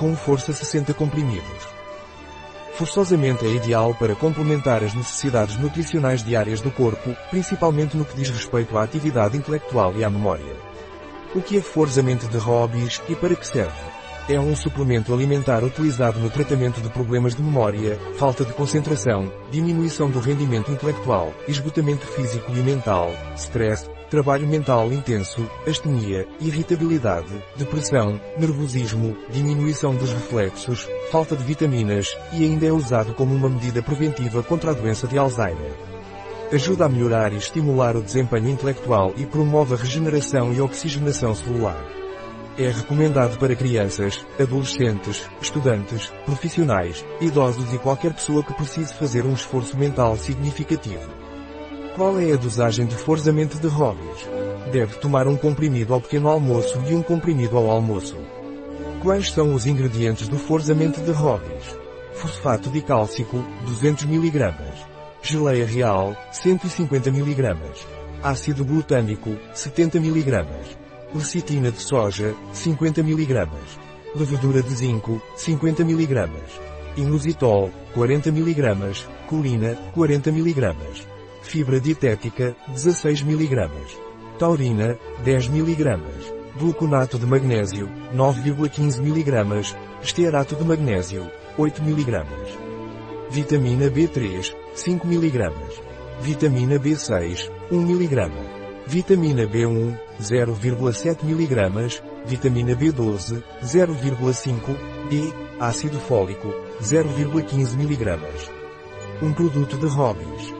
com força 60 comprimidos. Forçosamente é ideal para complementar as necessidades nutricionais diárias do corpo, principalmente no que diz respeito à atividade intelectual e à memória. O que é Forzamente de Hobbies e para que serve? É um suplemento alimentar utilizado no tratamento de problemas de memória, falta de concentração, diminuição do rendimento intelectual, esgotamento físico e mental, stress, trabalho mental intenso, astenia, irritabilidade, depressão, nervosismo, diminuição dos reflexos, falta de vitaminas, e ainda é usado como uma medida preventiva contra a doença de Alzheimer. Ajuda a melhorar e estimular o desempenho intelectual e promove a regeneração e oxigenação celular. É recomendado para crianças, adolescentes, estudantes, profissionais, idosos e qualquer pessoa que precise fazer um esforço mental significativo. Qual é a dosagem de forzamento de hobbies? Deve tomar um comprimido ao pequeno almoço e um comprimido ao almoço. Quais são os ingredientes do forzamento de hobbies? Fosfato dicálcico, 200 mg. Geleia real, 150 mg. Ácido glutâmico, 70 mg. Lecitina de soja, 50 mg. Levedura de zinco, 50 mg. Inositol, 40 mg. Colina, 40 mg. Fibra dietética, 16 mg. Taurina, 10 mg. Gluconato de magnésio, 9,15 mg. Estearato de magnésio, 8 mg. Vitamina B3, 5 mg. Vitamina B6, 1 mg. Vitamina B1, 0,7 mg, vitamina B12, 0,5, e ácido fólico, 0,15 mg. Um produto de Hobbies.